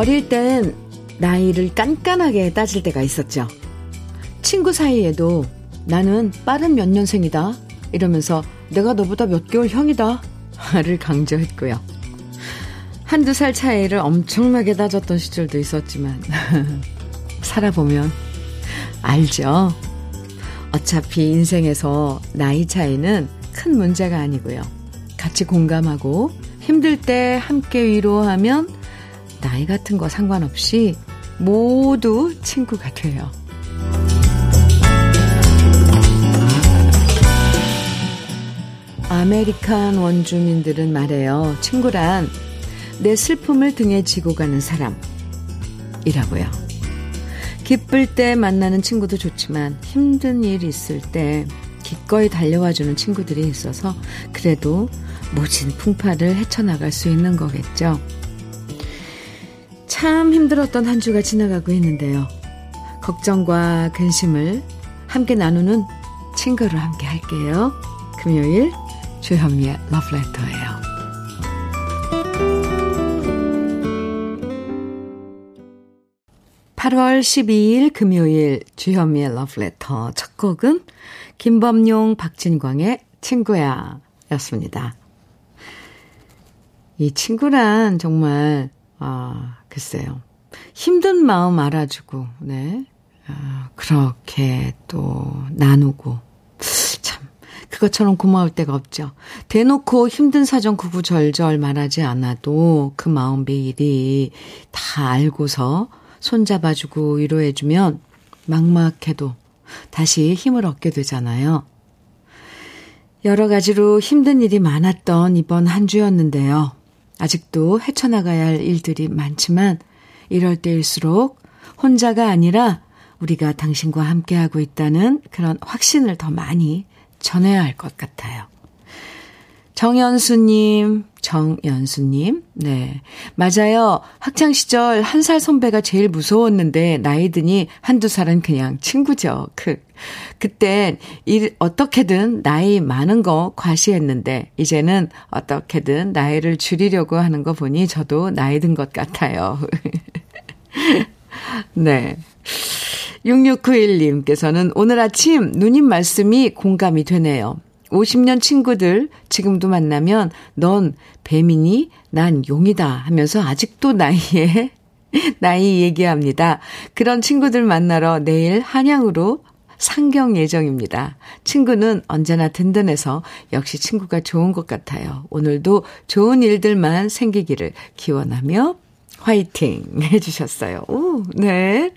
어릴 땐 나이를 깐깐하게 따질 때가 있었죠. 친구 사이에도 나는 빠른 몇 년생이다. 이러면서 내가 너보다 몇 개월 형이다. 를 강조했고요. 한두 살 차이를 엄청나게 따졌던 시절도 있었지만, 살아보면 알죠. 어차피 인생에서 나이 차이는 큰 문제가 아니고요. 같이 공감하고 힘들 때 함께 위로하면 나이 같은 거 상관없이 모두 친구가 돼요. 아메리칸 원주민들은 말해요. 친구란 내 슬픔을 등에 지고 가는 사람이라고요. 기쁠 때 만나는 친구도 좋지만 힘든 일 있을 때 기꺼이 달려와주는 친구들이 있어서 그래도 모진 풍파를 헤쳐나갈 수 있는 거겠죠. 참 힘들었던 한 주가 지나가고 있는데요. 걱정과 근심을 함께 나누는 친구를 함께 할게요. 금요일 주현미의 러브레터예요. 8월 12일 금요일 주현미의 러브레터 첫 곡은 김범용 박진광의 친구야 였습니다. 이 친구란 정말 아 글쎄요 힘든 마음 알아주고 네 아, 그렇게 또 나누고 참 그것처럼 고마울 때가 없죠. 대놓고 힘든 사정 구구절절 말하지 않아도 그 마음 베일이 다 알고서 손잡아주고 위로해주면 막막해도 다시 힘을 얻게 되잖아요. 여러 가지로 힘든 일이 많았던 이번 한 주였는데요. 아직도 헤쳐나가야 할 일들이 많지만 이럴 때일수록 혼자가 아니라 우리가 당신과 함께하고 있다는 그런 확신을 더 많이 전해야 할 것 같아요. 정연수님, 정연수님, 네. 맞아요. 학창시절 한 살 선배가 제일 무서웠는데, 나이 드니 한두 살은 그냥 친구죠. 그, 그땐 일, 어떻게든 나이 많은 거 과시했는데, 이제는 어떻게든 나이를 줄이려고 하는 거 보니 저도 나이 든 것 같아요. 네. 6691님께서는 오늘 아침 누님 말씀이 공감이 되네요. 50년 친구들 지금도 만나면 넌 뱀이니 난 용이다 하면서 아직도 나이에 나이 얘기합니다. 그런 친구들 만나러 내일 한양으로 상경 예정입니다. 친구는 언제나 든든해서 역시 친구가 좋은 것 같아요. 오늘도 좋은 일들만 생기기를 기원하며 화이팅 해주셨어요. 오, 네.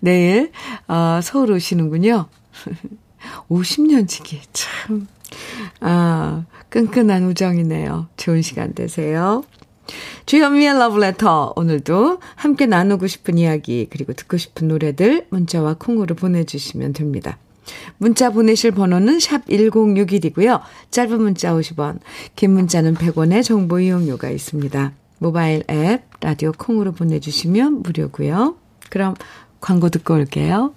내일, 어, 서울 오시는군요. 50년 지기. 참, 아, 끈끈한 우정이네요. 좋은 시간 되세요. 주현미의 러브레터. 오늘도 함께 나누고 싶은 이야기, 그리고 듣고 싶은 노래들 문자와 콩으로 보내주시면 됩니다. 문자 보내실 번호는 샵 1061이고요. 짧은 문자 50원, 긴 문자는 100원의 정보 이용료가 있습니다. 모바일 앱, 라디오 콩으로 보내주시면 무료고요. 그럼 광고 듣고 올게요.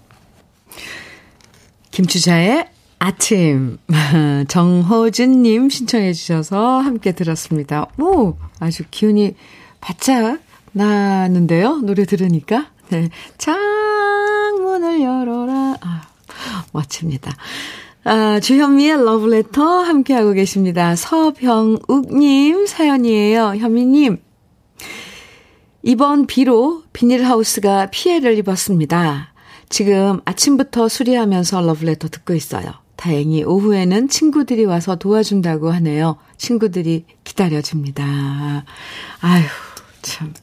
김추자의 아침. 정호준님 신청해 주셔서 함께 들었습니다. 오, 아주 기운이 바짝 나는데요. 노래 들으니까. 네. 창문을 열어라. 아, 멋집니다. 아, 주현미의 러브레터 함께하고 계십니다. 서병욱님 사연이에요. 현미님. 이번 비로 비닐하우스가 피해를 입었습니다. 지금 아침부터 수리하면서 러브레터 듣고 있어요. 다행히 오후에는 친구들이 와서 도와준다고 하네요. 친구들이 기다려줍니다. 아휴, 참.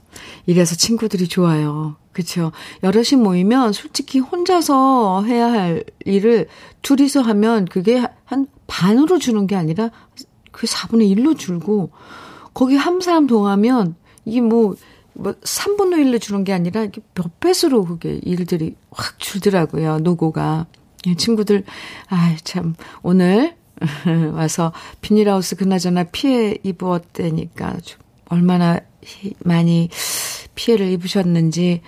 이래서 친구들이 좋아요. 그쵸. 여럿이 모이면 솔직히 혼자서 해야 할 일을 둘이서 하면 그게 한 반으로 주는 게 아니라 그 4분의 1로 줄고, 거기 한 사람 동하면 이게 뭐, 뭐 3분의 1로 주는 게 아니라 몇 배수로 그게 일들이 확 줄더라고요. 노고가. 예, 친구들 아 참 오늘 와서 비닐하우스 그나저나 피해 입었다니까 좀 얼마나 많이 피해를 입으셨는지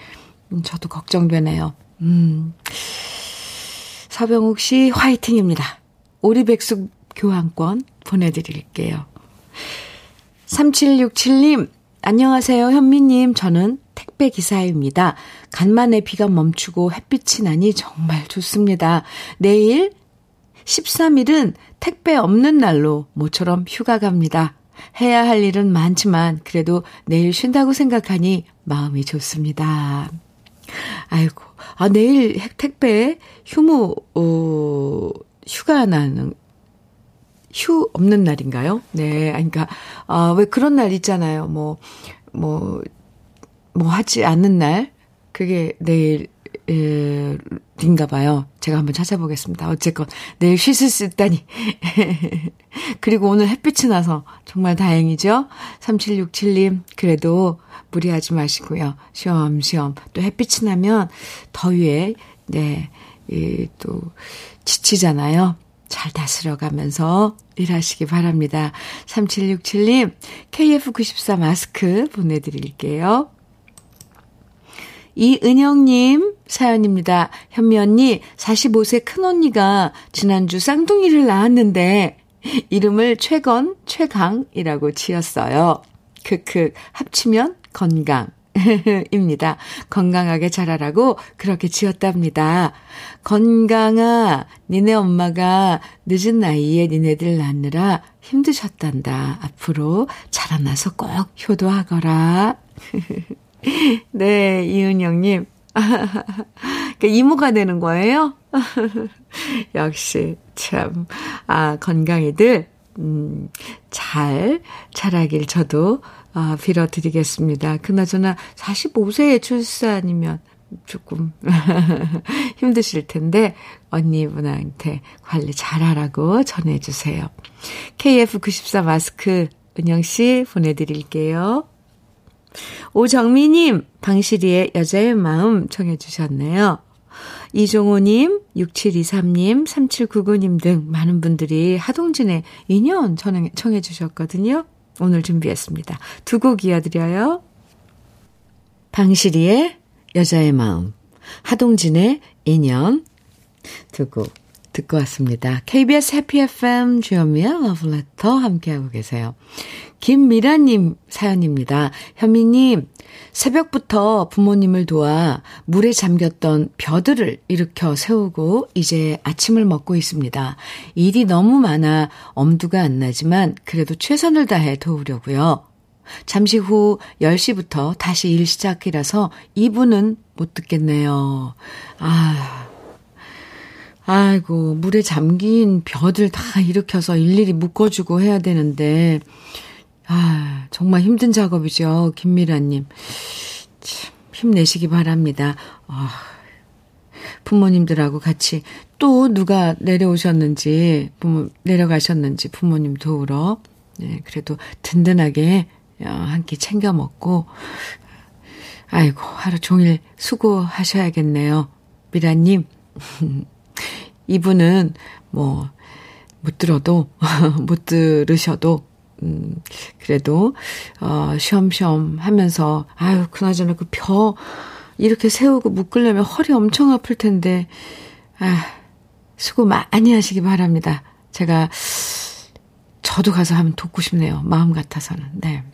음, 저도 걱정되네요. 음. 서병욱 씨 화이팅입니다. 오리백숙 교환권 보내드릴게요. 3767님, 안녕하세요, 현미님. 저는 택배 기사입니다. 간만에 비가 멈추고 햇빛이 나니 정말 좋습니다. 내일 13일은 택배 없는 날로 모처럼 휴가 갑니다. 해야 할 일은 많지만 그래도 내일 쉰다고 생각하니 마음이 좋습니다. 아이고, 아, 내일 택배 휴무, 어, 휴가 나는, 휴 없는 날인가요? 네, 그러니까, 아, 왜 그런 날 있잖아요. 뭐, 뭐, 뭐 하지 않는 날? 그게 내일, 에, 인가 봐요. 제가 한번 찾아보겠습니다. 어쨌건 내일 쉴수 있다니. 그리고 오늘 햇빛이 나서 정말 다행이죠. 3767님 그래도 무리하지 마시고요. 쉬엄쉬엄 또 햇빛이 나면 더위에 네, 이또 지치잖아요. 잘 다스려가면서 일하시기 바랍니다. 3767님 KF94 마스크 보내드릴게요. 이은영님 사연입니다. 현미 언니, 45세 큰언니가 지난주 쌍둥이를 낳았는데, 이름을 최건, 최강이라고 지었어요. 크크, 합치면 건강. 입니다. 건강하게 자라라고 그렇게 지었답니다. 건강아, 니네 엄마가 늦은 나이에 니네들 낳느라 힘드셨단다. 앞으로 자라나서 꼭 효도하거라. 네, 이은영님. 그러니까 이모가 되는 거예요? 역시, 참, 아, 건강히들, 음, 잘, 자라길 저도, 아, 빌어드리겠습니다. 그나저나, 45세의 출산이면 조금 힘드실 텐데, 언니분한테 관리 잘하라고 전해주세요. KF94 마스크, 은영 씨 보내드릴게요. 오정미님, 방시리의 여자의 마음 청해주셨네요. 이종호님, 6723님, 3799님 등 많은 분들이 하동진의 인연 청해주셨거든요. 오늘 준비했습니다. 두 곡 이어드려요. 방시리의 여자의 마음, 하동진의 인연 두 곡 듣고 왔습니다. KBS 해피 FM 주현미의 러브레터 함께하고 계세요. 김미라님 사연입니다. 현미님, 새벽부터 부모님을 도와 물에 잠겼던 벼들을 일으켜 세우고 이제 아침을 먹고 있습니다. 일이 너무 많아 엄두가 안 나지만 그래도 최선을 다해 도우려고요. 잠시 후 10시부터 다시 일 시작이라서 2부는 못 듣겠네요. 아, 아이고, 물에 잠긴 벼들 다 일으켜서 일일이 묶어주고 해야 되는데, 아, 정말 힘든 작업이죠. 김미라님. 참, 힘내시기 바랍니다. 아, 부모님들하고 같이 또 누가 내려오셨는지, 부모, 내려가셨는지 부모님 도우러, 네, 그래도 든든하게 어, 한끼 챙겨 먹고, 아이고, 하루 종일 수고하셔야겠네요. 미라님. 이분은 뭐, 못 들어도, 못 들으셔도, 음, 그래도, 어, 쉬엄쉬엄 하면서, 아유, 그나저나 그 벼, 이렇게 세우고 묶으려면 허리 엄청 아플 텐데, 아, 수고 많이 하시기 바랍니다. 제가, 저도 가서 한번 돕고 싶네요. 마음 같아서는. 네.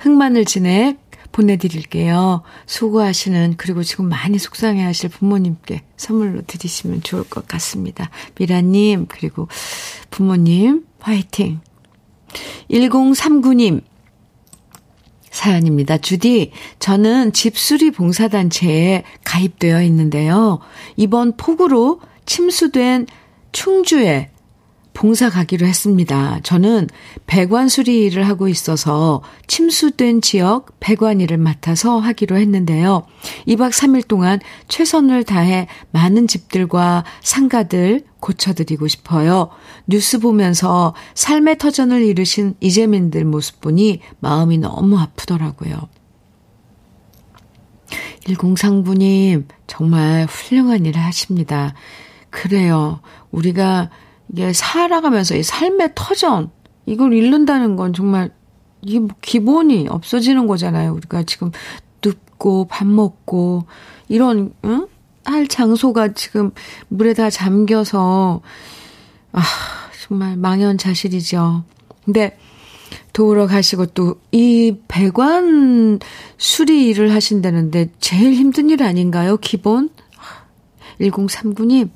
흑마늘 진액, 보내드릴게요. 수고하시는 그리고 지금 많이 속상해 하실 부모님께 선물로 드리시면 좋을 것 같습니다. 미라님 그리고 부모님 화이팅. 1039님 사연입니다. 주디, 저는 집수리 봉사단체에 가입되어 있는데요. 이번 폭우로 침수된 충주에 봉사 가기로 했습니다. 저는 배관 수리 일을 하고 있어서 침수된 지역 배관 일을 맡아서 하기로 했는데요. 2박 3일 동안 최선을 다해 많은 집들과 상가들 고쳐드리고 싶어요. 뉴스 보면서 삶의 터전을 이루신 이재민들 모습 보니 마음이 너무 아프더라고요. 1039님, 정말 훌륭한 일을 하십니다. 그래요. 우리가 이게 살아가면서 이 삶의 터전, 이걸 잃는다는 건 정말 이게 뭐 기본이 없어지는 거잖아요. 우리가 지금 눕고 밥 먹고 이런 응? 할 장소가 지금 물에 다 잠겨서 아 정말 망연자실이죠. 근데 도우러 가시고 또 이 배관 수리 일을 하신다는데 제일 힘든 일 아닌가요? 기본? 1039님,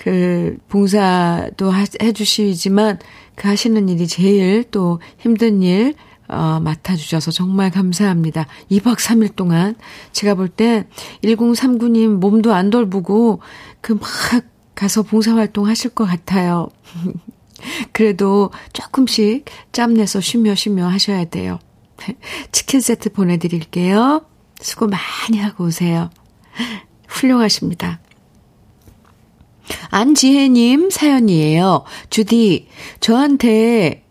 그, 봉사도 하, 해주시지만 그 하시는 일이 제일 또 힘든 일, 어, 맡아주셔서 정말 감사합니다. 2박 3일 동안 제가 볼 때 1039님 몸도 안 돌보고 그 막 가서 봉사활동 하실 것 같아요. 그래도 조금씩 짬내서 쉬며 쉬며 하셔야 돼요. 치킨 세트 보내드릴게요. 수고 많이 하고 오세요. 훌륭하십니다. 안지혜님 사연이에요. 주디, 저한테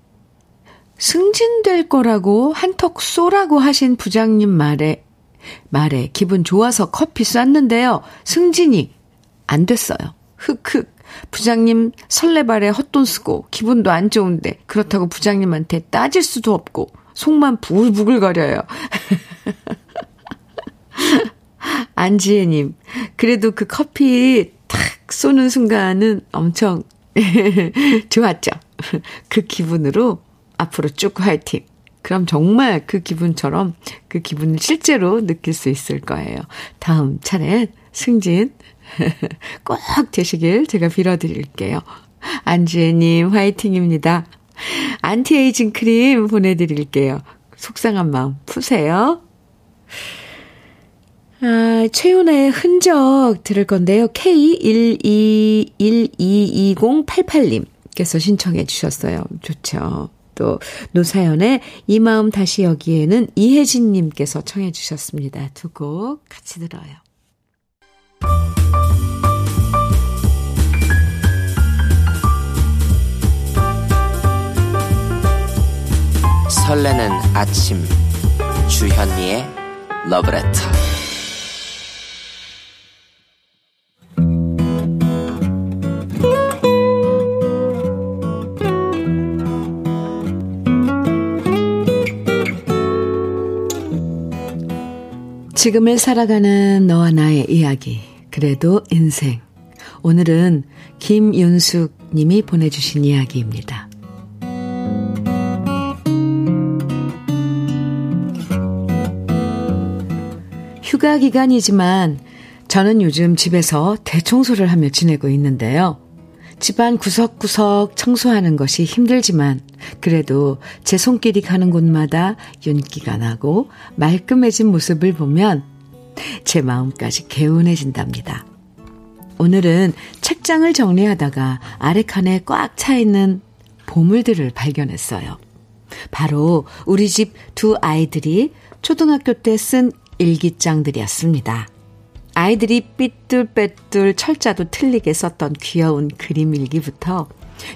승진될 거라고 한턱 쏘라고 하신 부장님 말에, 말에 기분 좋아서 커피 쐈는데요. 승진이 안 됐어요. 흑흑. 부장님 설레발에 헛돈 쓰고 기분도 안 좋은데 그렇다고 부장님한테 따질 수도 없고 속만 부글부글 거려요. 안지혜님, 그래도 그 커피 탁 쏘는 순간은 엄청 좋았죠. 그 기분으로 앞으로 쭉 화이팅. 그럼 정말 그 기분처럼 그 기분을 실제로 느낄 수 있을 거예요. 다음 차례 승진 꼭 되시길 제가 빌어드릴게요. 안지혜님 화이팅입니다. 안티에이징 크림 보내드릴게요. 속상한 마음 푸세요. 아, 최유나의 흔적 들을 건데요. K1212088님께서 신청해 주셨어요. 좋죠. 또 노사연의 이 마음 다시 여기에는 이혜진 님께서 청해 주셨습니다. 두 곡 같이 들어요. 설레는 아침 주현미의 러브레터 지금을 살아가는 너와 나의 이야기 그래도 인생 오늘은 김윤숙 님이 보내주신 이야기입니다. 휴가 기간이지만 저는 요즘 집에서 대청소를 하며 지내고 있는데요. 집안 구석구석 청소하는 것이 힘들지만 그래도 제 손길이 가는 곳마다 윤기가 나고 말끔해진 모습을 보면 제 마음까지 개운해진답니다. 오늘은 책장을 정리하다가 아래 칸에 꽉 차 있는 보물들을 발견했어요. 바로 우리 집 두 아이들이 초등학교 때 쓴 일기장들이었습니다. 아이들이 삐뚤빼뚤 철자도 틀리게 썼던 귀여운 그림 일기부터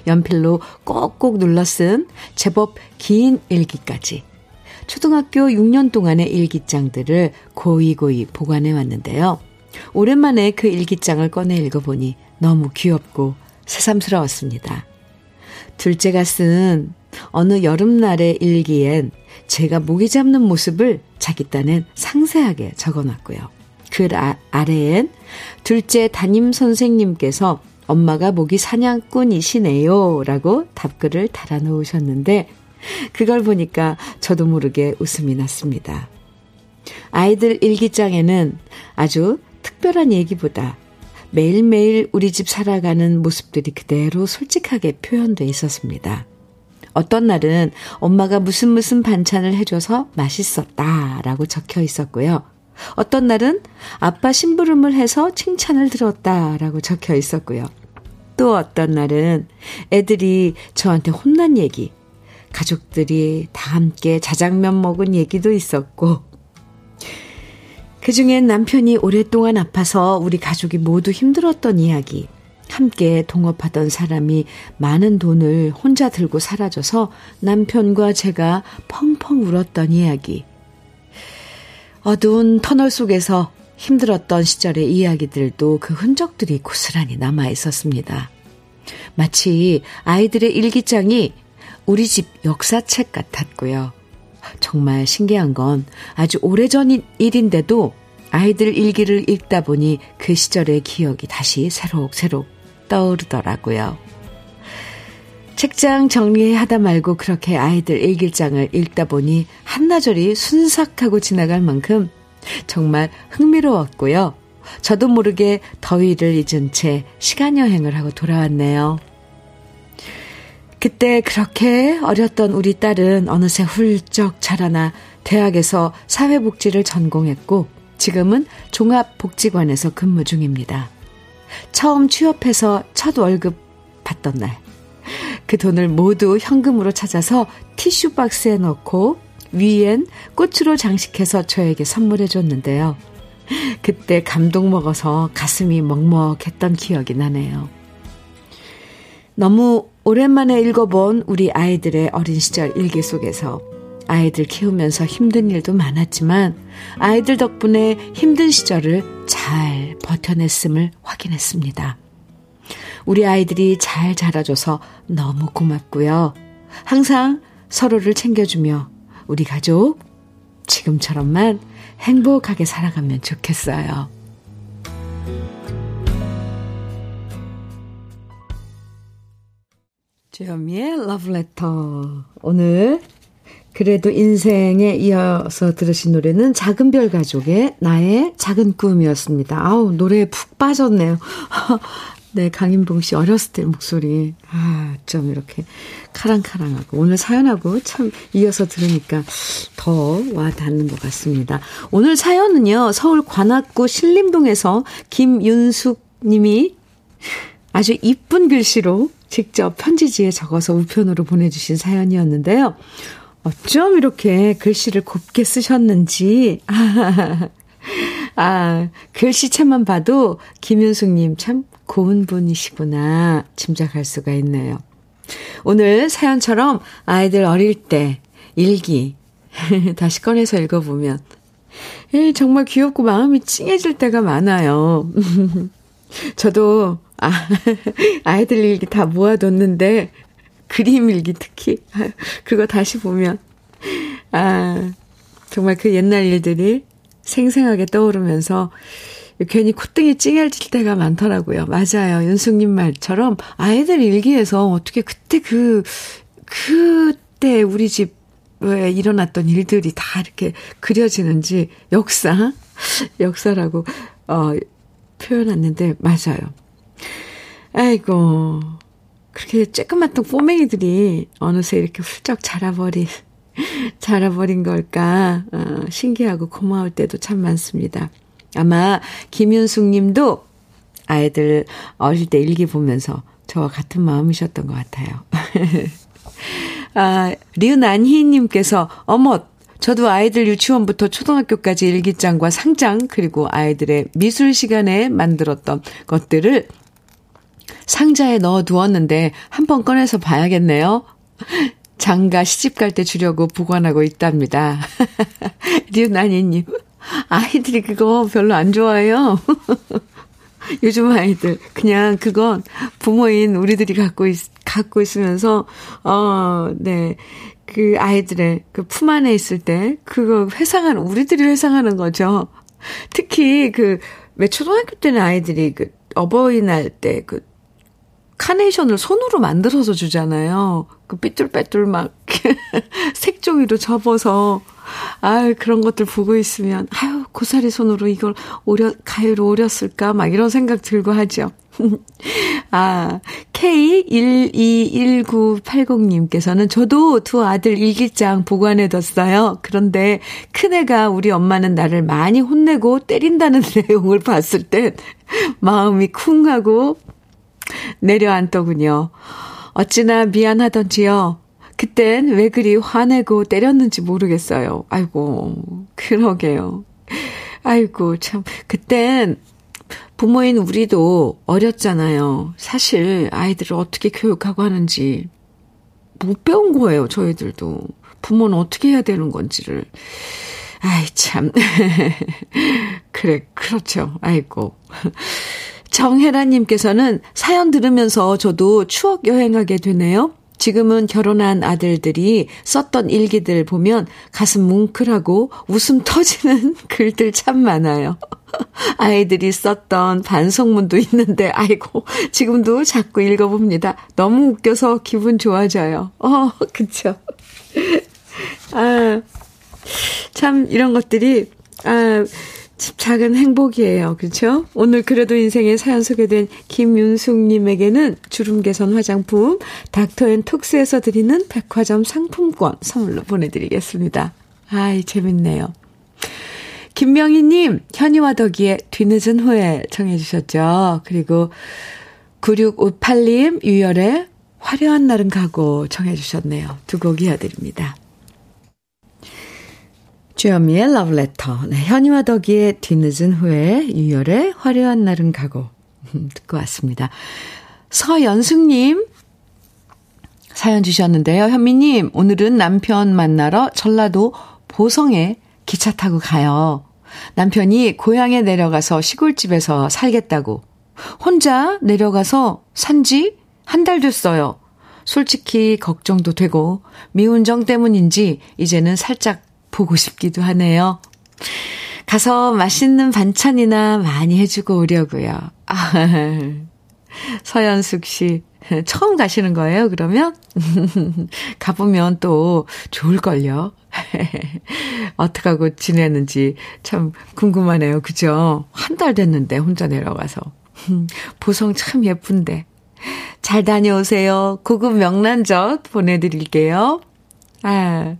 연필로 꼭꼭 눌러 쓴 제법 긴 일기까지 초등학교 6년 동안의 일기장들을 고이고이 보관해 왔는데요. 오랜만에 그 일기장을 꺼내 읽어보니 너무 귀엽고 새삼스러웠습니다. 둘째가 쓴 어느 여름날의 일기엔 제가 모기 잡는 모습을 자기 딴엔 상세하게 적어 놨고요. 글 아, 아래엔 둘째 담임 선생님께서 엄마가 모기 사냥꾼이시네요. 라고 답글을 달아놓으셨는데, 그걸 보니까 저도 모르게 웃음이 났습니다. 아이들 일기장에는 아주 특별한 얘기보다 매일매일 우리 집 살아가는 모습들이 그대로 솔직하게 표현돼 있었습니다. 어떤 날은 엄마가 무슨 무슨 반찬을 해줘서 맛있었다 라고 적혀 있었고요. 어떤 날은 아빠 심부름을 해서 칭찬을 들었다 라고 적혀 있었고요. 또 어떤 날은 애들이 저한테 혼난 얘기, 가족들이 다 함께 자장면 먹은 얘기도 있었고, 그 중엔 남편이 오랫동안 아파서 우리 가족이 모두 힘들었던 이야기, 함께 동업하던 사람이 많은 돈을 혼자 들고 사라져서 남편과 제가 펑펑 울었던 이야기. 어두운 터널 속에서 힘들었던 시절의 이야기들도 그 흔적들이 고스란히 남아 있었습니다. 마치 아이들의 일기장이 우리 집 역사책 같았고요. 정말 신기한 건 아주 오래전 일인데도 아이들 일기를 읽다 보니 그 시절의 기억이 다시 새록새록 떠오르더라고요. 책장 정리하다 말고 그렇게 아이들 일기장을 읽다 보니 한나절이 순삭하고 지나갈 만큼 정말 흥미로웠고요. 저도 모르게 더위를 잊은 채 시간 여행을 하고 돌아왔네요. 그때 그렇게 어렸던 우리 딸은 어느새 훌쩍 자라나 대학에서 사회복지를 전공했고 지금은 종합복지관에서 근무 중입니다. 처음 취업해서 첫 월급 받던 날. 그 돈을 모두 현금으로 찾아서 티슈 박스에 넣고 위엔 꽃으로 장식해서 저에게 선물해 줬는데요. 그때 감동 먹어서 가슴이 먹먹했던 기억이 나네요. 너무 오랜만에 읽어본 우리 아이들의 어린 시절 일기 속에서 아이들 키우면서 힘든 일도 많았지만 아이들 덕분에 힘든 시절을 잘 버텨냈음을 확인했습니다. 우리 아이들이 잘 자라줘서 너무 고맙고요. 항상 서로를 챙겨주며 우리 가족 지금처럼만 행복하게 살아가면 좋겠어요. 주현미의 러브레터. 오늘 그래도 인생에 이어서 들으신 노래는 작은 별 가족의 나의 작은 꿈이었습니다. 아우, 노래에 푹 빠졌네요. 네, 강인봉 씨 어렸을 때 목소리. 아, 좀 이렇게 카랑카랑하고. 오늘 사연하고 참 이어서 들으니까 더 와 닿는 것 같습니다. 오늘 사연은요, 서울 관악구 신림동에서 김윤숙 님이 아주 이쁜 글씨로 직접 편지지에 적어서 우편으로 보내주신 사연이었는데요. 어쩜 이렇게 글씨를 곱게 쓰셨는지. 아, 글씨체만 봐도 김윤숙님 참 고운 분이시구나 짐작할 수가 있네요. 오늘 사연처럼 아이들 어릴 때 일기 다시 꺼내서 읽어보면 에 정말 귀엽고 마음이 찡해질 때가 많아요. 저도 아, 아이들 일기 다 모아뒀는데 그림 일기 특히 그거 다시 보면 아 정말 그 옛날 일들이 생생하게 떠오르면서 괜히 콧등이 찡해질 때가 많더라고요. 맞아요. 윤숙님 말처럼 아이들 일기에서 어떻게 그때 그, 그때 우리 집에 일어났던 일들이 다 이렇게 그려지는지 역사, 역사라고, 어, 표현했는데, 맞아요. 아이고, 그렇게 쬐끄맣던 꼬맹이들이 어느새 이렇게 훌쩍 자라버린, 자라버린 걸까, 어, 신기하고 고마울 때도 참 많습니다. 아마 김윤숙 님도 아이들 어릴 때 일기 보면서 저와 같은 마음이셨던 것 같아요. 아, 류난희 님께서, 어머, 저도 아이들 유치원부터 초등학교까지 일기장과 상장, 그리고 아이들의 미술 시간에 만들었던 것들을 상자에 넣어 두었는데 한번 꺼내서 봐야겠네요. 장가 시집 갈 때 주려고 보관하고 있답니다. 류난희님. 아이들이 그거 별로 안 좋아해요. 요즘 아이들 그냥 그건 부모인 우리들이 갖고 있, 갖고 있으면서 어, 네. 그 아이들의 그 품 안에 있을 때 그거 회상하는 우리들이 회상하는 거죠. 특히 그 왜 초등학교 때는 아이들이 그 어버이날 때그 카네이션을 손으로 만들어서 주잖아요. 그 삐뚤빼뚤 막 색종이로 접어서 아 그런 것들 보고 있으면, 아유, 고사리 손으로 이걸 오려, 가위로 오렸을까? 막 이런 생각 들고 하죠. 아, K121980님께서는 저도 두 아들 일기장 보관해뒀어요. 그런데 큰애가 우리 엄마는 나를 많이 혼내고 때린다는 내용을 봤을 땐 마음이 쿵 하고 내려앉더군요. 어찌나 미안하던지요. 그땐 왜 그리 화내고 때렸는지 모르겠어요. 아이고, 그러게요. 아이고, 참, 그땐 부모인 우리도 어렸잖아요. 사실 아이들을 어떻게 교육하고 하는지 못 배운 거예요, 저희들도. 부모는 어떻게 해야 되는 건지를. 아이, 참. 그래, 그렇죠. 아이고. 정혜라님께서는 사연 들으면서 저도 추억 여행하게 되네요. 지금은 결혼한 아들들이 썼던 일기들 보면 가슴 뭉클하고 웃음 터지는 글들 참 많아요. 아이들이 썼던 반성문도 있는데, 아이고, 지금도 자꾸 읽어봅니다. 너무 웃겨서 기분 좋아져요. 어, 그쵸. 아, 참, 이런 것들이, 아, 작은 행복이에요. 그렇죠? 오늘 그래도 인생의 사연 소개된 김윤숙님에게는 주름 개선 화장품 닥터앤톡스에서 드리는 백화점 상품권 선물로 보내드리겠습니다. 아이 재밌네요. 김명희님 현이와 덕이의 뒤늦은 후에 청해 주셨죠. 그리고 9658님 유열의 화려한 날은 가고 청해 주셨네요. 두 곡 이어드립니다. 주현미의 러브레터. 네, 현이와 덕이의 뒤늦은 후에 유열의 화려한 날은 가고 듣고 왔습니다. 서연숙님 사연 주셨는데요. 현미님 오늘은 남편 만나러 전라도 보성에 기차 타고 가요. 남편이 고향에 내려가서 시골집에서 살겠다고 혼자 내려가서 산 지 한 달 됐어요. 솔직히 걱정도 되고 미운정 때문인지 이제는 살짝 보고 싶기도 하네요. 가서 맛있는 반찬이나 많이 해주고 오려고요. 아, 서연숙 씨, 처음 가시는 거예요, 그러면? 가보면 또 좋을걸요? 어떻게 하고 지내는지 참 궁금하네요. 그죠? 한 달 됐는데 혼자 내려가서. 보성 참 예쁜데. 잘 다녀오세요. 고급 명란젓 보내드릴게요. 아,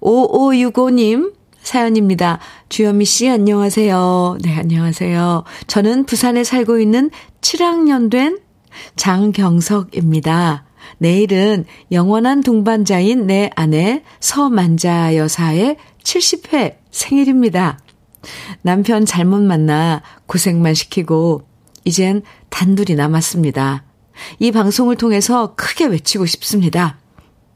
5565님 사연입니다. 주현미 씨 안녕하세요. 네, 안녕하세요. 저는 부산에 살고 있는 7학년 된 장경석입니다. 내일은 영원한 동반자인 내 아내 서만자 여사의 70회 생일입니다. 남편 잘못 만나 고생만 시키고 이젠 단둘이 남았습니다. 이 방송을 통해서 크게 외치고 싶습니다.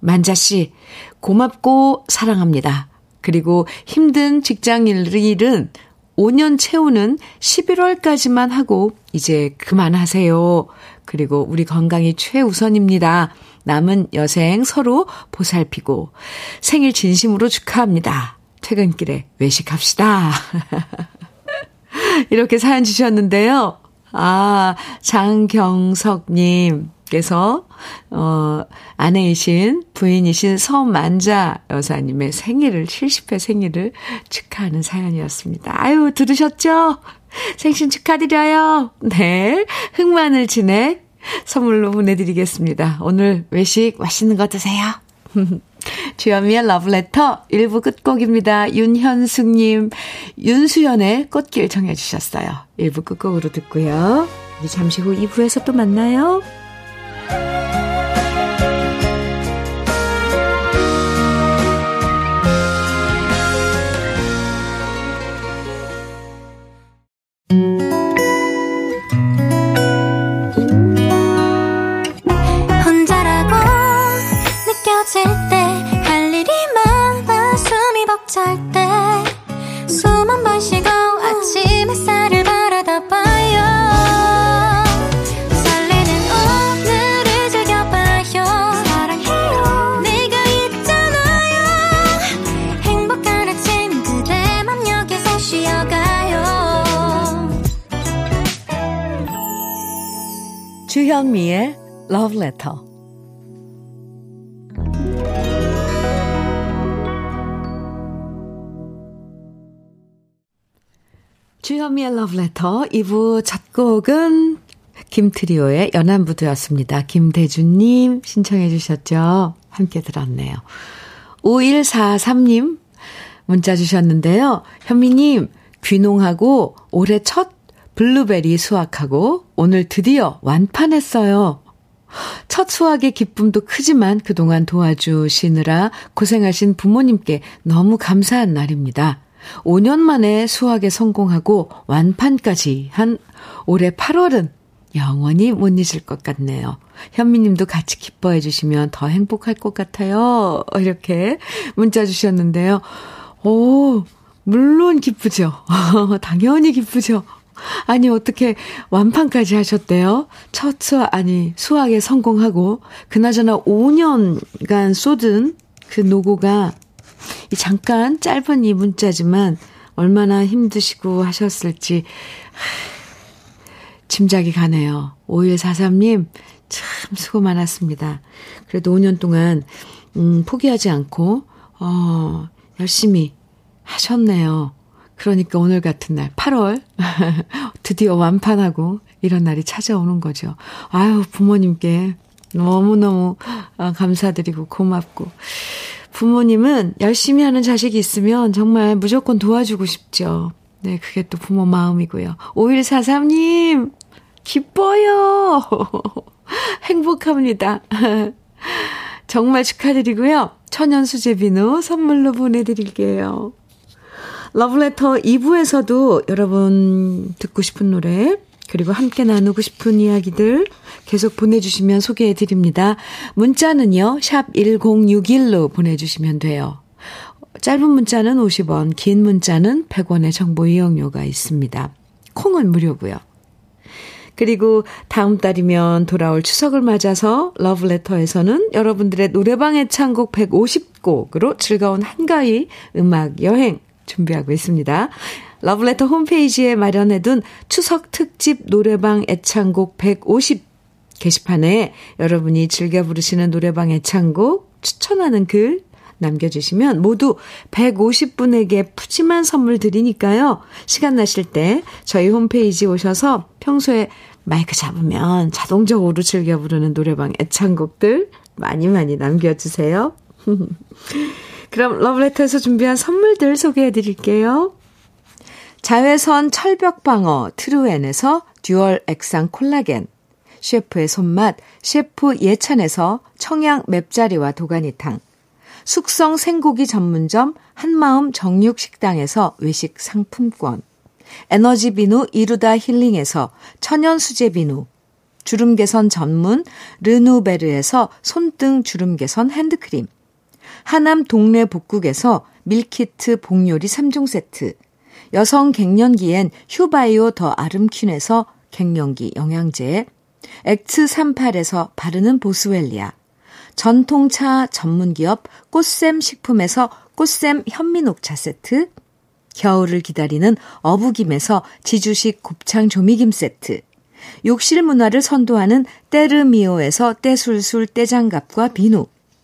만자씨, 고맙고 사랑합니다. 그리고 힘든 직장 일은 5년 채우는 11월까지만 하고 이제 그만하세요. 그리고 우리 건강이 최우선입니다. 남은 여생 서로 보살피고 생일 진심으로 축하합니다. 퇴근길에 외식합시다. 이렇게 사연 주셨는데요. 아, 장경석님. 께서 어 아내이신 부인이신 서만자 여사님의 생일을 70회 생일을 축하하는 사연이었습니다. 아유 들으셨죠? 생신 축하드려요. 네. 흑마늘 진액 선물로 보내드리겠습니다. 오늘 외식 맛있는 거 드세요. 주현미의 러브레터 1부 끝곡입니다. 윤현숙님, 윤수연의 꽃길 정해주셨어요. 1부 끝곡으로 듣고요. 잠시 후 2부에서 또 만나요. 절대 주현미의 Love Letter. 주현미의 Love Letter 2부 첫 곡은 김트리오의 연안부두였습니다. 김대준님 신청해 주셨죠? 함께 들었네요. 5143님 문자 주셨는데요. 현미님, 귀농하고 올해 첫 블루베리 수확하고 오늘 드디어 완판했어요. 첫 수확의 기쁨도 크지만 그동안 도와주시느라 고생하신 부모님께 너무 감사한 날입니다. 5년 만에 수확에 성공하고 완판까지 한 올해 8월은 영원히 못 잊을 것 같네요. 현미님도 같이 기뻐해 주시면 더 행복할 것 같아요. 이렇게 문자 주셨는데요. 오, 물론 기쁘죠. 당연히 기쁘죠. 아니, 어떻게 완판까지 하셨대요? 첫 수학, 아니, 수학에 성공하고, 그나저나 5년간 쏟은 그 노고가, 이 잠깐 짧은 이 문자지만, 얼마나 힘드시고 하셨을지, 짐작이 가네요. 5143님, 참 수고 많았습니다. 그래도 5년 동안, 음, 포기하지 않고, 어, 열심히 하셨네요. 그러니까 오늘 같은 날, 8월, 드디어 완판하고 이런 날이 찾아오는 거죠. 아유, 부모님께 너무너무 아, 감사드리고 고맙고. 부모님은 열심히 하는 자식이 있으면 정말 무조건 도와주고 싶죠. 네, 그게 또 부모 마음이고요. 5143님, 기뻐요. 행복합니다. 정말 축하드리고요. 천연수제 비누 선물로 보내드릴게요. 러브레터 2부에서도 여러분 듣고 싶은 노래, 그리고 함께 나누고 싶은 이야기들 계속 보내주시면 소개해 드립니다. 문자는요, 샵 1061로 보내주시면 돼요. 짧은 문자는 50원, 긴 문자는 100원의 정보 이용료가 있습니다. 콩은 무료고요. 그리고 다음 달이면 돌아올 추석을 맞아서 러브레터에서는 여러분들의 노래방 애창곡 150곡으로 즐거운 한가위 음악 여행 준비하고 있습니다. 러브레터 홈페이지에 마련해둔 추석 특집 노래방 애창곡 150 게시판에 여러분이 즐겨 부르시는 노래방 애창곡 추천하는 글 남겨주시면 모두 150분에게 푸짐한 선물 드리니까요. 시간 나실 때 저희 홈페이지 오셔서 평소에 마이크 잡으면 자동적으로 즐겨 부르는 노래방 애창곡들 많이 많이 남겨주세요. 그럼 러브레터에서 준비한 선물들 소개해 드릴게요. 자외선 철벽 방어 트루엔에서 듀얼 액상 콜라겐, 셰프의 손맛 셰프 예찬에서 청양 맵자리와 도가니탕, 숙성 생고기 전문점 한마음 정육식당에서 외식 상품권, 에너지 비누 이루다 힐링에서 천연 수제 비누, 주름 개선 전문 르누베르에서 손등 주름 개선 핸드크림, 하남 동네 복국에서 밀키트 복요리 3종 세트, 여성 갱년기엔 휴바이오 더 아름퀸에서 갱년기 영양제, 엑츠 38에서 바르는 보스웰리아, 전통차 전문기업 꽃샘 식품에서 꽃샘 현미녹차 세트, 겨울을 기다리는 어부김에서 지주식 곱창 조미김 세트, 욕실 문화를 선도하는 때르미오에서 때술술 때장갑과 비누,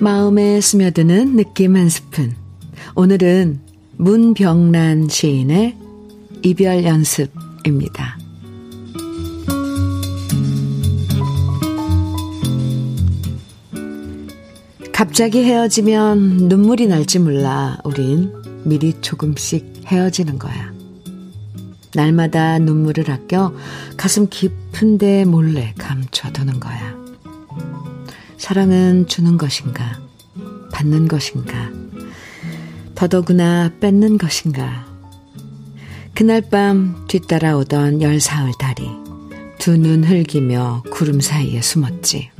마음에 스며드는 느낌 한 스푼. 오늘은 문병란 시인의 이별 연습입니다. 갑자기 헤어지면 눈물이 날지 몰라 우린 미리 조금씩 헤어지는 거야. 날마다 눈물을 아껴 가슴 깊은데 몰래 감춰두는 거야. 사랑은 주는 것인가, 받는 것인가, 더더구나 뺏는 것인가. 그날 밤 뒤따라오던 열사흘 달이 두 눈 흘기며 구름 사이에 숨었지.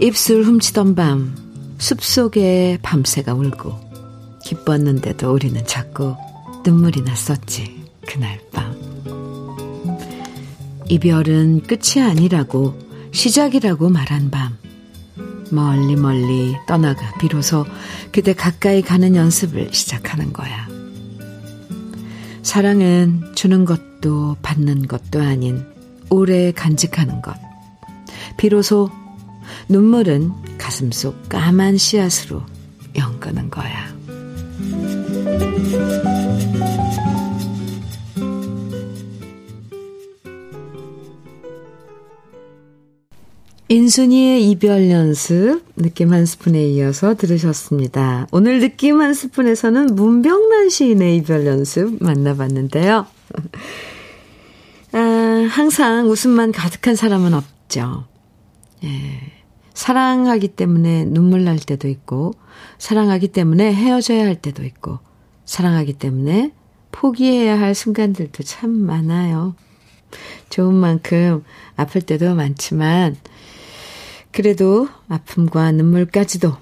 입술 훔치던 밤 숲속에 밤새가 울고 기뻤는데도 우리는 자꾸 눈물이 났었지. 그날 밤. 이별은 끝이 아니라고 시작이라고 말한 밤. 멀리 멀리 떠나가 비로소 그대 가까이 가는 연습을 시작하는 거야. 사랑은 주는 것도 받는 것도 아닌 오래 간직하는 것. 비로소 눈물은 가슴 속 까만 씨앗으로 연끄는 거야. 인순이의 이별 연습 느낌 한 스푼에 이어서 들으셨습니다. 오늘 느낌 한 스푼에서는 문병란 시인의 이별 연습 만나봤는데요. 아, 항상 웃음만 가득한 사람은 없죠. 예. 사랑하기 때문에 눈물 날 때도 있고, 사랑하기 때문에 헤어져야 할 때도 있고, 사랑하기 때문에 포기해야 할 순간들도 참 많아요. 좋은 만큼 아플 때도 많지만, 그래도 아픔과 눈물까지도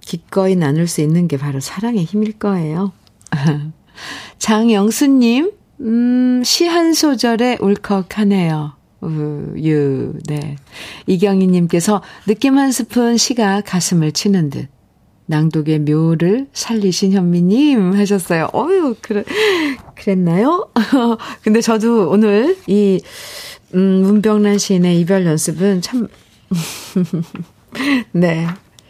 기꺼이 나눌 수 있는 게 바로 사랑의 힘일 거예요. 장영수님, 음, 시 한 소절에 울컥하네요. 유, 네. 이경희님께서 느낌 한 스푼 시가 가슴을 치는 듯. 낭독의 묘를 살리신 현미님 하셨어요. 어유 그래, 그랬나요? 근데 저도 오늘 이, 음, 문병란 시인의 이별 연습은 참, 네.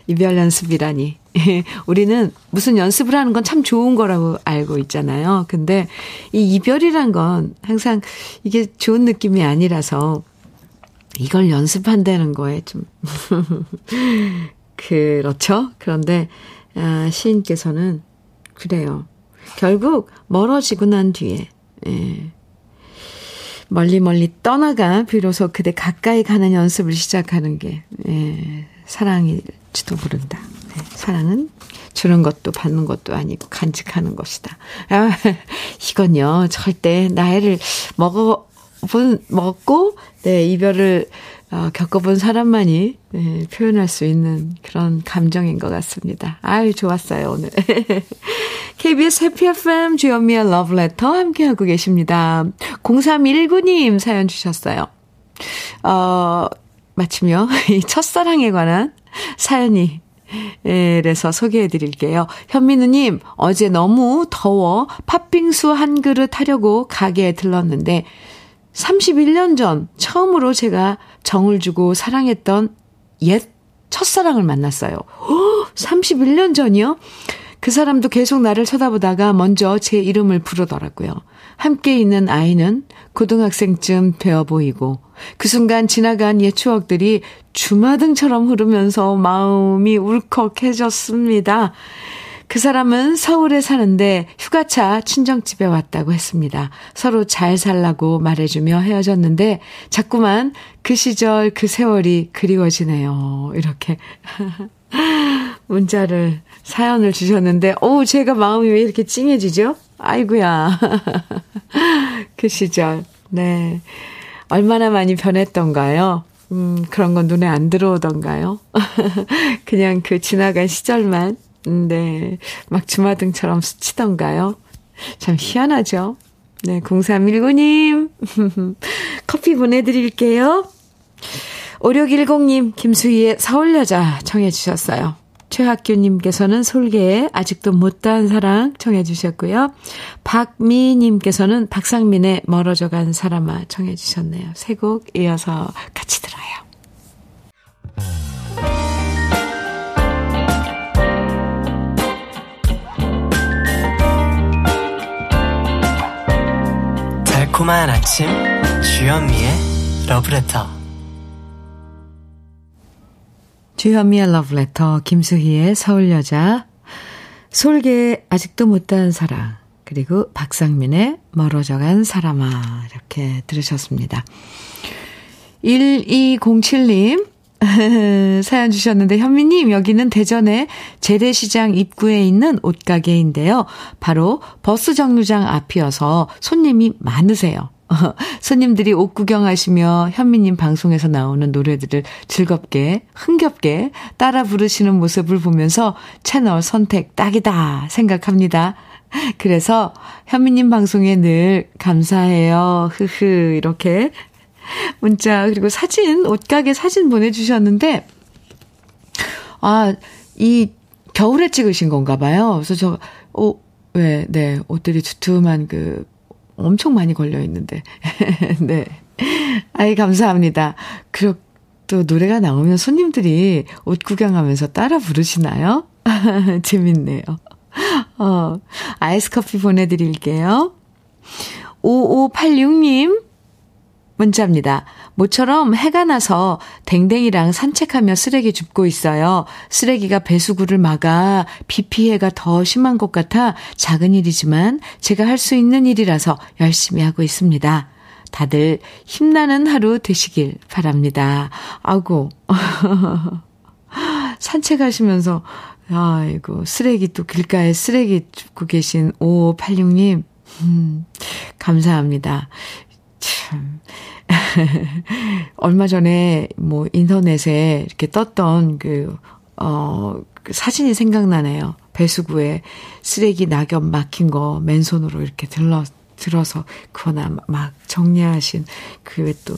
이별 연습이라니. 우리는 무슨 연습을 하는 건 참 좋은 거라고 알고 있잖아요. 근데 이 이별이란 건 항상 이게 좋은 느낌이 아니라서 이걸 연습한다는 거에 좀 그렇죠. 그런데 아, 시인께서는 그래요. 결국 멀어지고 난 뒤에 예. 멀리 멀리 떠나가 비로소 그대 가까이 가는 연습을 시작하는 게 예, 사랑일지도 모른다. 네, 사랑은 주는 것도 받는 것도 아니고 간직하는 것이다. 아, 이건요 절대 나이를 먹어 본 먹고 네 이별을 어, 겪어본 사람만이 네, 표현할 수 있는 그런 감정인 것 같습니다. 아유, 좋았어요, 오늘. KBS 해피 FM 주현미의 러브레터 함께하고 계십니다. 0319님 사연 주셨어요. 어, 마침요, 이 첫사랑에 관한 사연이 에서 소개해 드릴게요. 현민우님, 어제 너무 더워 팥빙수 한 그릇 하려고 가게에 들렀는데, 31년 전 처음으로 제가 정을 주고 사랑했던 옛 첫사랑을 만났어요. 31년 전이요? 그 사람도 계속 나를 쳐다보다가 먼저 제 이름을 부르더라고요. 함께 있는 아이는 고등학생쯤 되어 보이고 그 순간 지나간 옛 추억들이 주마등처럼 흐르면서 마음이 울컥해졌습니다. 그 사람은 서울에 사는데 휴가차 친정집에 왔다고 했습니다. 서로 잘 살라고 말해주며 헤어졌는데 자꾸만 그 시절 그 세월이 그리워지네요. 이렇게 문자를 사연을 주셨는데 오 제가 마음이 왜 이렇게 찡해지죠? 아이구야. 그 시절. 네. 얼마나 많이 변했던가요? 음, 그런 건 눈에 안 들어오던가요? 그냥 그 지나간 시절만 네. 막 주마등처럼 스치던가요? 참 희한하죠? 네, 0319님. 커피 보내드릴게요. 5610님, 김수희의 서울여자 청해주셨어요. 최학규님께서는 솔개에 아직도 못다한 사랑 청해주셨고요. 박미님께서는 박상민의 멀어져 간 사람아 청해주셨네요. 세 곡 이어서 같이 들어요. 달콤한 아침 주현미의 러브레터 주현미의 러브레터 김수희의 서울여자 솔개 아직도 못다한 사랑 그리고 박상민의 멀어져간 사람아 이렇게 들으셨습니다. 1207님 사연 주셨는데 현미님 여기는 대전의 재래시장 입구에 있는 옷가게인데요. 바로 버스 정류장 앞이어서 손님이 많으세요. 손님들이 옷 구경하시며 현미님 방송에서 나오는 노래들을 즐겁게 흥겹게 따라 부르시는 모습을 보면서 채널 선택 딱이다 생각합니다. 그래서 현미님 방송에 늘 감사해요. 흐흐 이렇게 문자, 그리고 사진, 옷가게 사진 보내주셨는데, 아, 이, 겨울에 찍으신 건가 봐요. 그래서 저, 어, 왜, 네, 옷들이 두툼한 그, 엄청 많이 걸려 있는데. 네. 아이, 감사합니다. 그리고 또 노래가 나오면 손님들이 옷 구경하면서 따라 부르시나요? 재밌네요. 어, 아이스 커피 보내드릴게요. 5586님, 문자입니다. 모처럼 해가 나서 댕댕이랑 산책하며 쓰레기 줍고 있어요. 쓰레기가 배수구를 막아 비 피해가 더 심한 것 같아 작은 일이지만 제가 할 수 있는 일이라서 열심히 하고 있습니다. 다들 힘나는 하루 되시길 바랍니다. 아고. 산책하시면서, 아이고, 쓰레기 또 길가에 쓰레기 줍고 계신 5586님, 음, 감사합니다. 참. 얼마 전에 뭐 인터넷에 이렇게 떴던 그, 어, 그 사진이 생각나네요. 배수구에 쓰레기 낙엽 막힌 거 맨손으로 이렇게 들러, 들어서 그거나 막 정리하신 그외또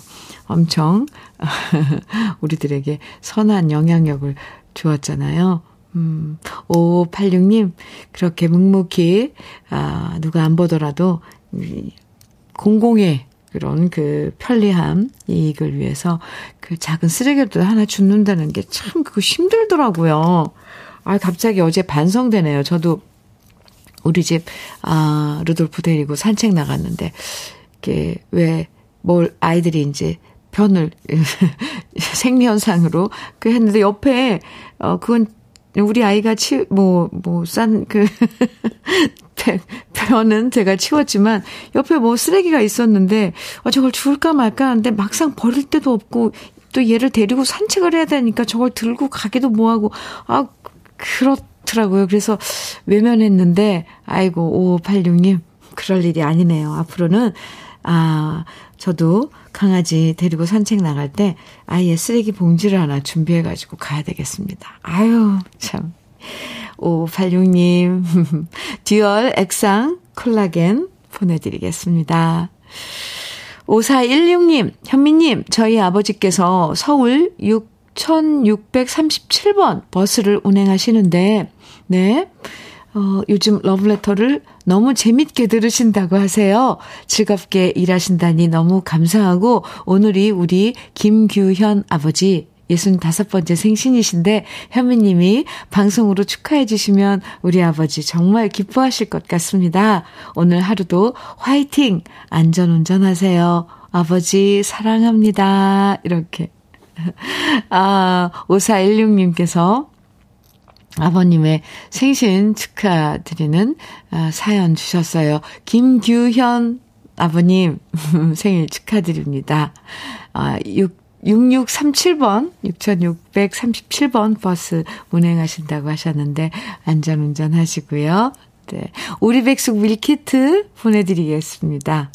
엄청 우리들에게 선한 영향력을 주었잖아요. 음, 5586님, 그렇게 묵묵히, 아, 누가 안 보더라도, 공공의 그런 그 편리함, 이익을 위해서 그 작은 쓰레기도 하나 줍는다는 게 참 그거 힘들더라고요. 아, 갑자기 어제 반성되네요. 저도 우리 집, 아, 루돌프 데리고 산책 나갔는데, 이게 왜, 뭘, 아이들이 이제 변을, 생리현상으로 그 했는데 옆에, 어, 그건 우리 아이가 치, 뭐, 뭐, 싼, 그, 변은 제가 치웠지만, 옆에 뭐 쓰레기가 있었는데, 어, 저걸 줄까 말까 하는데 막상 버릴 데도 없고, 또 얘를 데리고 산책을 해야 되니까 저걸 들고 가기도 뭐하고, 아, 그렇더라고요. 그래서 외면했는데, 아이고, 5586님, 그럴 일이 아니네요. 앞으로는, 아, 저도 강아지 데리고 산책 나갈 때 아예 쓰레기 봉지를 하나 준비해가지고 가야 되겠습니다. 아유, 참. 5586님, 듀얼 액상 콜라겐 보내드리겠습니다. 5416님, 현미님, 저희 아버지께서 서울 6637번 버스를 운행하시는데, 네, 어, 요즘 러브레터를 너무 재밌게 들으신다고 하세요. 즐겁게 일하신다니 너무 감사하고 오늘이 우리 김규현 아버지 65번째 생신이신데 현미님이 방송으로 축하해 주시면 우리 아버지 정말 기뻐하실 것 같습니다. 오늘 하루도 화이팅! 안전운전 하세요. 아버지 사랑합니다. 이렇게. 아, 5416님께서 아버님의 생신 축하드리는 아, 사연 주셨어요. 김규현 아버님 생일 축하드립니다. 아, 6, 6637번, 6637번 버스 운행하신다고 하셨는데, 안전운전 하시고요. 네. 오리백숙 밀키트 보내드리겠습니다.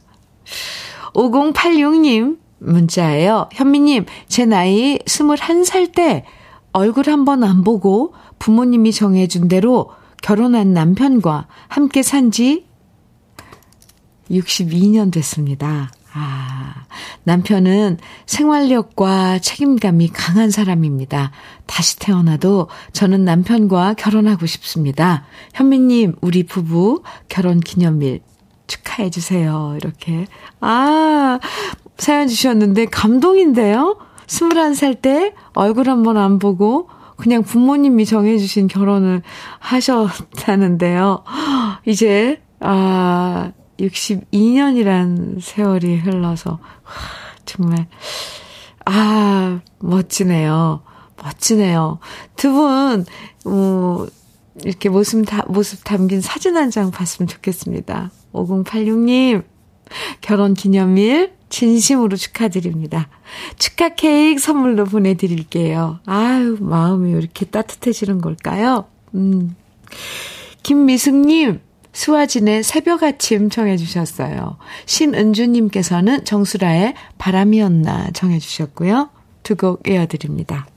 5086님 문자예요. 현미님, 제 나이 21살 때 얼굴 한 번 안 보고 부모님이 정해준 대로 결혼한 남편과 함께 산 지 62년 됐습니다. 아, 남편은 생활력과 책임감이 강한 사람입니다. 다시 태어나도 저는 남편과 결혼하고 싶습니다. 현미님, 우리 부부 결혼 기념일 축하해주세요. 이렇게. 아, 사연 주셨는데 감동인데요? 21살 때 얼굴 한번 안 보고 그냥 부모님이 정해주신 결혼을 하셨다는데요. 이제, 아, 62년이란 세월이 흘러서, 정말, 아, 멋지네요. 멋지네요. 두 분, 뭐, 이렇게 모습, 다, 모습 담긴 사진 한 장 봤으면 좋겠습니다. 5086님, 결혼 기념일 진심으로 축하드립니다. 축하 케이크 선물로 보내드릴게요. 아유, 마음이 왜 이렇게 따뜻해지는 걸까요? 음. 김미숙님, 수아진의 새벽 아침 청해주셨어요. 신은주님께서는 정수라의 바람이었나 청해주셨고요. 두 곡 이어드립니다.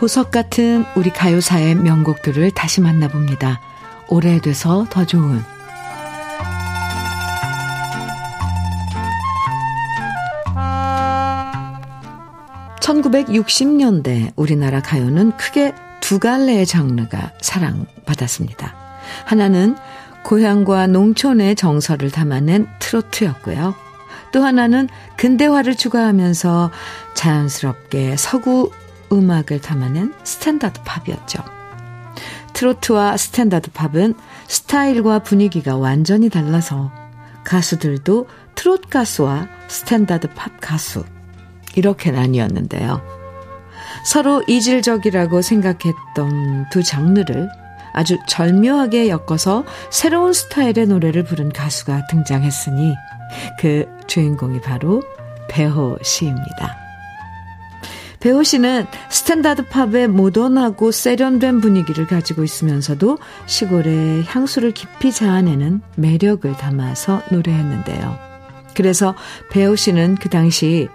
보석 같은 우리 가요사의 명곡들을 다시 만나봅니다. 오래돼서 더 좋은 1960년대 우리나라 가요는 크게 두 갈래의 장르가 사랑받았습니다. 하나는 고향과 농촌의 정서를 담아낸 트로트였고요. 또 하나는 근대화를 추가하면서 자연스럽게 서구 음악을 담아낸 스탠다드 팝이었죠. 트로트와 스탠다드 팝은 스타일과 분위기가 완전히 달라서 가수들도 트롯 가수와 스탠다드 팝 가수 이렇게 나뉘었는데요. 서로 이질적이라고 생각했던 두 장르를 아주 절묘하게 엮어서 새로운 스타일의 노래를 부른 가수가 등장했으니 그 주인공이 바로 배호 씨입니다. 배호 씨는 스탠다드 팝의 모던하고 세련된 분위기를 가지고 있으면서도 시골의 향수를 깊이 자아내는 매력을 담아서 노래했는데요. 그래서 배호 씨는 그 당시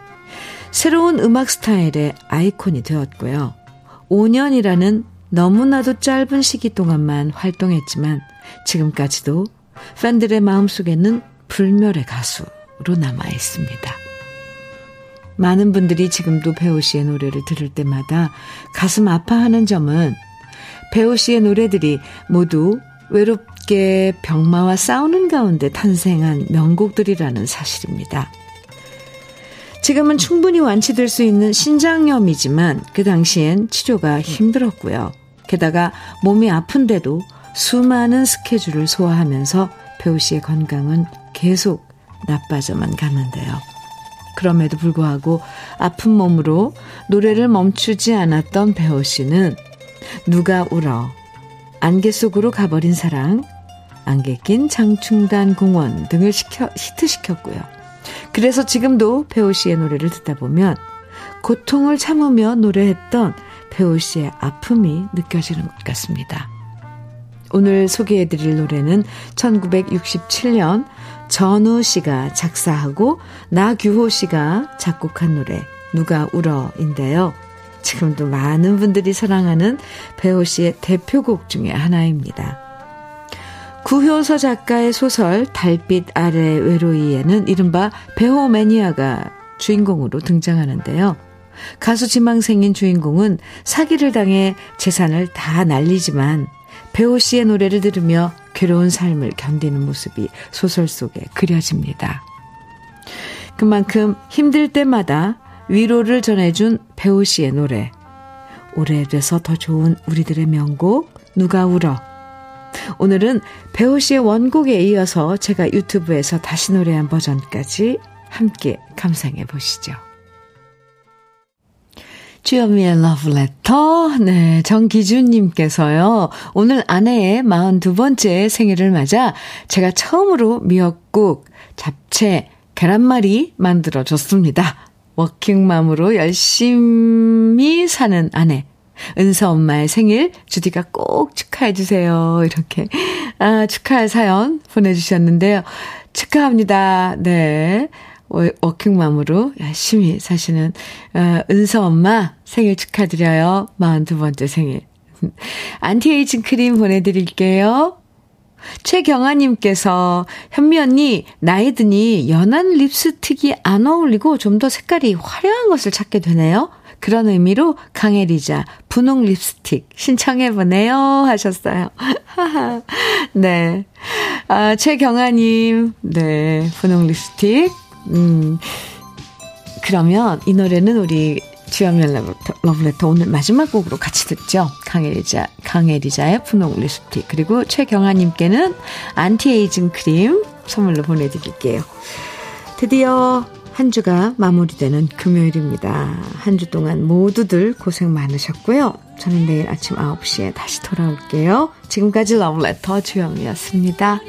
새로운 음악 스타일의 아이콘이 되었고요. 5년이라는 너무나도 짧은 시기 동안만 활동했지만 지금까지도 팬들의 마음속에는 불멸의 가수로 남아 있습니다. 많은 분들이 지금도 배우 씨의 노래를 들을 때마다 가슴 아파하는 점은 배우 씨의 노래들이 모두 외롭게 병마와 싸우는 가운데 탄생한 명곡들이라는 사실입니다. 지금은 충분히 완치될 수 있는 신장염이지만 그 당시엔 치료가 힘들었고요. 게다가 몸이 아픈데도 수많은 스케줄을 소화하면서 배우 씨의 건강은 계속 나빠져만 갔는데요. 그럼에도 불구하고 아픈 몸으로 노래를 멈추지 않았던 배우 씨는 누가 울어, 안개 속으로 가버린 사랑, 안개 낀 장충단 공원 등을 시켜, 히트시켰고요. 그래서 지금도 배우 씨의 노래를 듣다 보면 고통을 참으며 노래했던 배우 씨의 아픔이 느껴지는 것 같습니다. 오늘 소개해드릴 노래는 1967년 전우 씨가 작사하고 나규호 씨가 작곡한 노래 누가 울어인데요. 지금도 많은 분들이 사랑하는 배우 씨의 대표곡 중의 하나입니다. 구효서 작가의 소설 달빛 아래 외로이에는 이른바 배우 매니아가 주인공으로 등장하는데요. 가수 지망생인 주인공은 사기를 당해 재산을 다 날리지만 배우 씨의 노래를 들으며 괴로운 삶을 견디는 모습이 소설 속에 그려집니다. 그만큼 힘들 때마다 위로를 전해준 배우 씨의 노래. 오래돼서 더 좋은 우리들의 명곡, 누가 울어. 오늘은 배우 씨의 원곡에 이어서 제가 유튜브에서 다시 노래한 버전까지 함께 감상해 보시죠. 주현미의 러브레터. 네, 정기준님께서요. 오늘 아내의 42번째 생일을 맞아 제가 처음으로 미역국, 잡채, 계란말이 만들어줬습니다. 워킹맘으로 열심히 사는 아내. 은서 엄마의 생일 주디가 꼭 축하해 주세요. 이렇게, 아, 축하할 사연 보내주셨는데요. 축하합니다. 네. 워킹맘으로 열심히 사시는 어, 은서 엄마 생일 축하드려요. 42번째 생일. 안티에이징 크림 보내드릴게요. 최경아님께서 현미 언니 나이 드니 연한 립스틱이 안 어울리고 좀 더 색깔이 화려한 것을 찾게 되네요. 그런 의미로 강애리자 분홍 립스틱 신청해 보네요 하셨어요. 네. 아, 최경아님, 네. 분홍 립스틱 음, 그러면 이 노래는 우리 주현미 러브레터 오늘 마지막 곡으로 같이 듣죠. 강애리자, 강애리자의 분홍 립스틱. 그리고 최경아님께는 안티에이징 크림 선물로 보내드릴게요. 드디어 한 주가 마무리되는 금요일입니다. 한 주 동안 모두들 고생 많으셨고요. 저는 내일 아침 9시에 다시 돌아올게요. 지금까지 러브레터 주연이었습니다.